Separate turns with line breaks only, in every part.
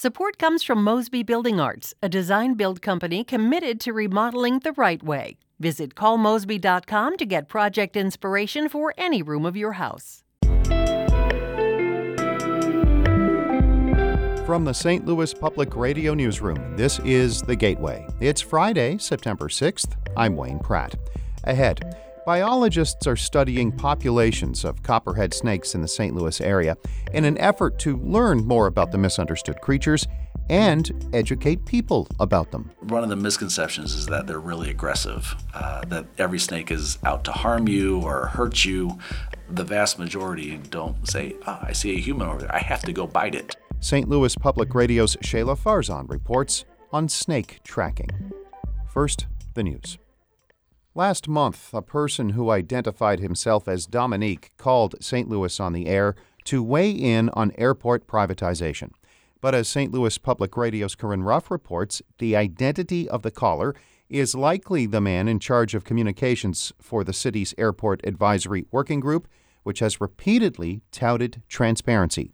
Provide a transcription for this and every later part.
Support comes from Mosby Building Arts, a design build company committed to remodeling the right way. Visit callmosby.com to get project inspiration for any room of your house.
From the St. Louis Public Radio Newsroom, this is The Gateway. It's Friday, September 6th. I'm Wayne Pratt. Ahead, Biologists are studying populations of copperhead snakes in the St. Louis area in an effort to learn more about the misunderstood creatures and educate people about them.
One of the misconceptions is that they're really aggressive, uh, that every snake is out to harm you or hurt you. The vast majority don't say, oh, I see a human over there, I have to go bite it.
St. Louis Public Radio's Shahla Farzan reports on snake tracking. First, the news. Last month, a person who identified himself as Dominique called St. Louis on the air to weigh in on airport privatization. But as St. Louis Public Radio's Corinne Ruff reports, the identity of the caller is likely the man in charge of communications for the city's Airport Advisory Working Group, which has repeatedly touted transparency.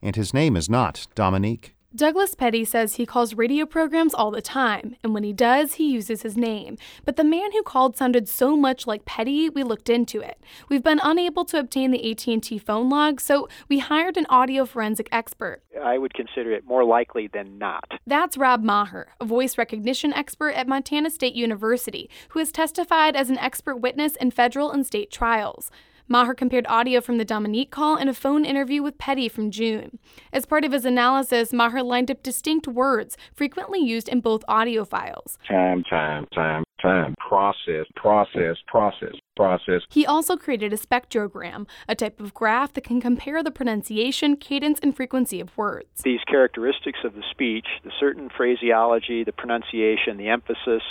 And his name is not Dominique.
Douglas Petty says he calls radio programs all the time, and when he does, he uses his name. But the man who called sounded so much like Petty, we looked into it. We've been unable to obtain the AT&T phone log, so we hired an audio forensic expert.
I would consider it more likely than not.
That's Rob Maher, a voice recognition expert at Montana State University, who has testified as an expert witness in federal and state trials. Maher compared audio from the Dominique call and a phone interview with Petty from June. As part of his analysis, Maher lined up distinct words frequently used in both audio files.
Time, time, time, time. Process, process, process, process.
He also created a spectrogram, a type of graph that can compare the pronunciation, cadence, and frequency of words.
These characteristics of the speech, the certain phraseology, the pronunciation, the emphasis,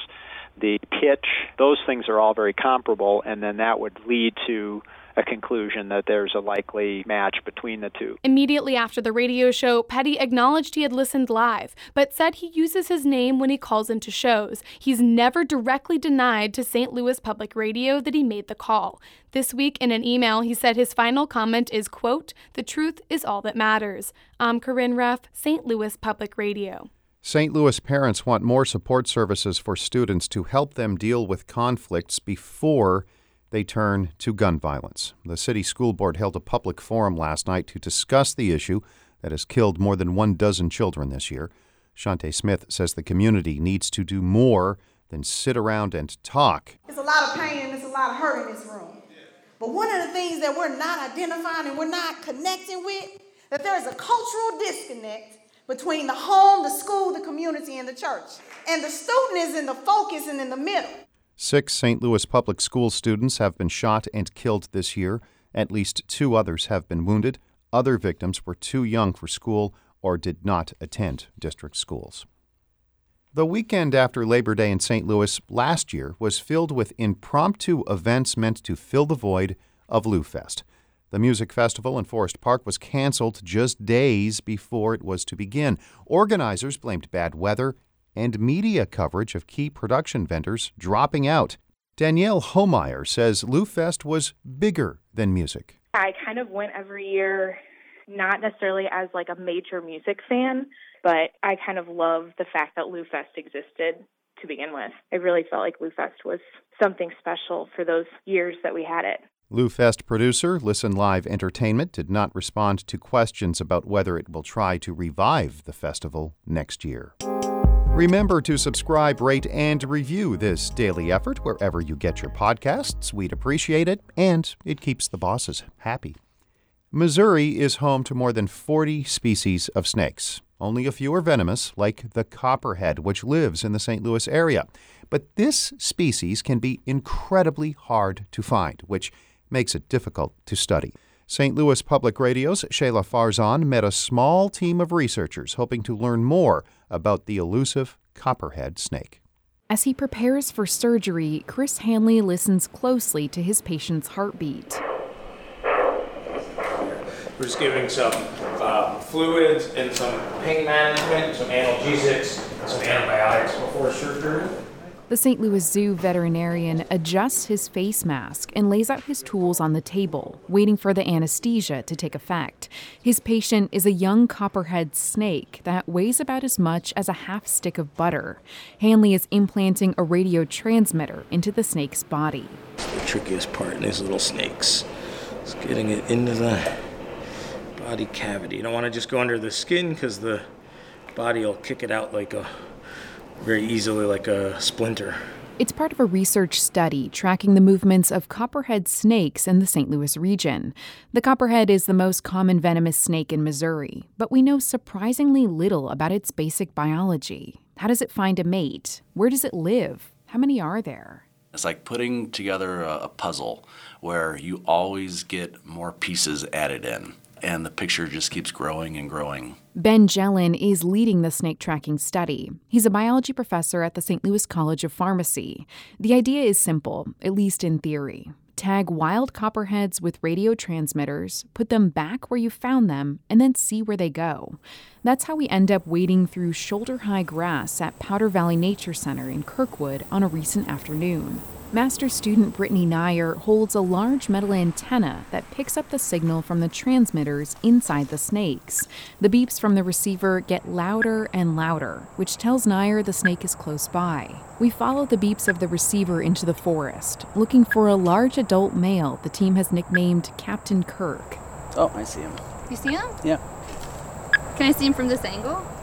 the pitch, those things are all very comparable, and then that would lead to a conclusion that there's a likely match between the two.
Immediately after the radio show, Petty acknowledged he had listened live, but said he uses his name when he calls into shows. He's never directly denied to St. Louis Public Radio that he made the call. This week, in an email, he said his final comment is, quote, the truth is all that matters. I'm Corinne Ruff, St. Louis Public Radio.
St. Louis parents want more support services for students to help them deal with conflicts before they turn to gun violence. The city school board held a public forum last night to discuss the issue that has killed more than one dozen children this year. Shante Smith says the community needs to do more than sit around and talk.
There's a lot of pain and there's a lot of hurt in this room. But one of the things that we're not identifying and we're not connecting with, that there's a cultural disconnect between the home, the school, the community, and the church. And the student is in the focus and in the middle.
Six St. Louis public school students have been shot and killed this year. At least two others have been wounded. Other victims were too young for school or did not attend district schools. The weekend after Labor Day in St. Louis last year was filled with impromptu events meant to fill the void of Lou Fest. The music festival in Forest Park was canceled just days before it was to begin. Organizers blamed bad weather and media coverage of key production vendors dropping out. Danielle Homeyer says Lou Fest was bigger than music.
I kind of went every year, not necessarily as like a major music fan, but I kind of love the fact that Lou Fest existed to begin with. I really felt like Lou Fest was something special for those years that we had it.
Lou Fest producer Listen Live Entertainment did not respond to questions about whether it will try to revive the festival next year. Remember to subscribe, rate, and review this daily effort wherever you get your podcasts. We'd appreciate it, and it keeps the bosses happy. Missouri is home to more than 40 species of snakes. Only a few are venomous, like the copperhead, which lives in the St. Louis area. But this species can be incredibly hard to find, which makes it difficult to study. St. Louis Public Radio's Shahla Farzan met a small team of researchers hoping to learn more about the elusive copperhead snake.
As he prepares for surgery, Chris Hanley listens closely to his patient's heartbeat.
We're just giving some uh, fluids and some pain management, some analgesics, some antibiotics before surgery.
The St. Louis Zoo veterinarian adjusts his face mask and lays out his tools on the table, waiting for the anesthesia to take effect. His patient is a young copperhead snake that weighs about as much as a half stick of butter. Hanley is implanting a radio transmitter into the snake's body.
The trickiest part in these little snakes is getting it into the body cavity. You don't want to just go under the skin because the body will kick it out like a very easily like a splinter.
It's part of a research study tracking the movements of copperhead snakes in the St. Louis region. The copperhead is the most common venomous snake in Missouri, but we know surprisingly little about its basic biology. How does it find a mate? Where does it live? How many are there?
It's like putting together a puzzle where you always get more pieces added in, and the picture just keeps growing and growing.
Ben Jellen is leading the snake tracking study. He's a biology professor at the St. Louis College of Pharmacy. The idea is simple, at least in theory. Tag wild copperheads with radio transmitters, put them back where you found them, and then see where they go. That's how we end up wading through shoulder high grass at Powder Valley Nature Center in Kirkwood on a recent afternoon. Master student Brittany Nyer holds a large metal antenna that picks up the signal from the transmitters inside the snakes. The beeps from the receiver get louder and louder, which tells Nyer the snake is close by. We follow the beeps of the receiver into the forest, looking for a large adult male the team has nicknamed Captain Kirk.
Oh, I see him.
You see him?
Yeah.
Can I see him from this angle?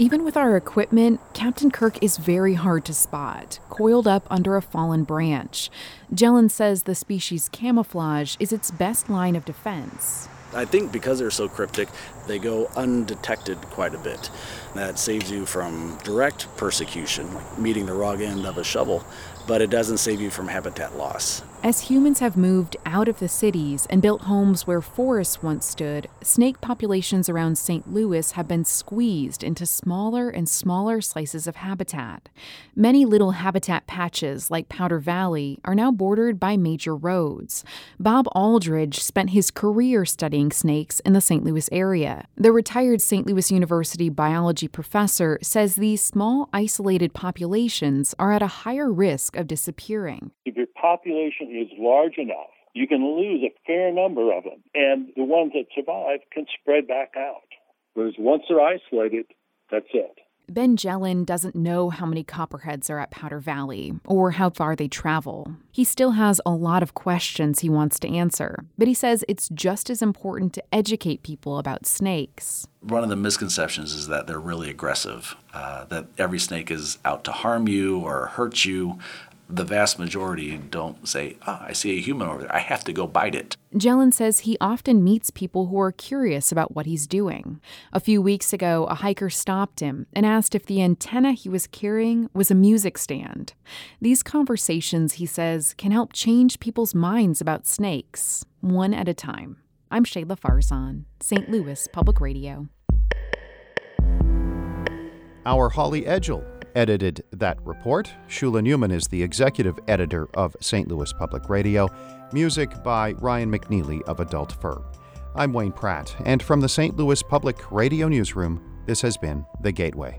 Even with our equipment, Captain Kirk is very hard to spot, coiled up under a fallen branch. Jellen says the species' camouflage is its best line of defense.
I think because they're so cryptic, they go undetected quite a bit. That saves you from direct persecution, like meeting the wrong end of a shovel, but it doesn't save you from habitat loss.
As humans have moved out of the cities and built homes where forests once stood, snake populations around St. Louis have been squeezed into smaller and smaller slices of habitat. Many little habitat patches, like Powder Valley, are now bordered by major roads. Bob Aldridge spent his career studying snakes in the St. Louis area. The retired St. Louis University biology professor says these small, isolated populations are at a higher risk of disappearing.
If your population is large enough, you can lose a fair number of them, and the ones that survive can spread back out. Whereas once they're isolated, that's it.
Ben Jellen doesn't know how many copperheads are at Powder Valley or how far they travel. He still has a lot of questions he wants to answer, but he says it's just as important to educate people about snakes.
One of the misconceptions is that they're really aggressive, uh, that every snake is out to harm you or hurt you the vast majority don't say, ah, I see a human over there. I have to go bite it.
Jellen says he often meets people who are curious about what he's doing. A few weeks ago, a hiker stopped him and asked if the antenna he was carrying was a music stand. These conversations, he says, can help change people's minds about snakes, one at a time. I'm Shahla Farzan, St. Louis Public Radio.
Our Holly Edgell edited that report. Shula Neuman is the executive editor of St. Louis Public Radio. Music by Ryan McNeely of Adult Fur. I'm Wayne Pratt, and from the St. Louis Public Radio Newsroom, this has been The Gateway.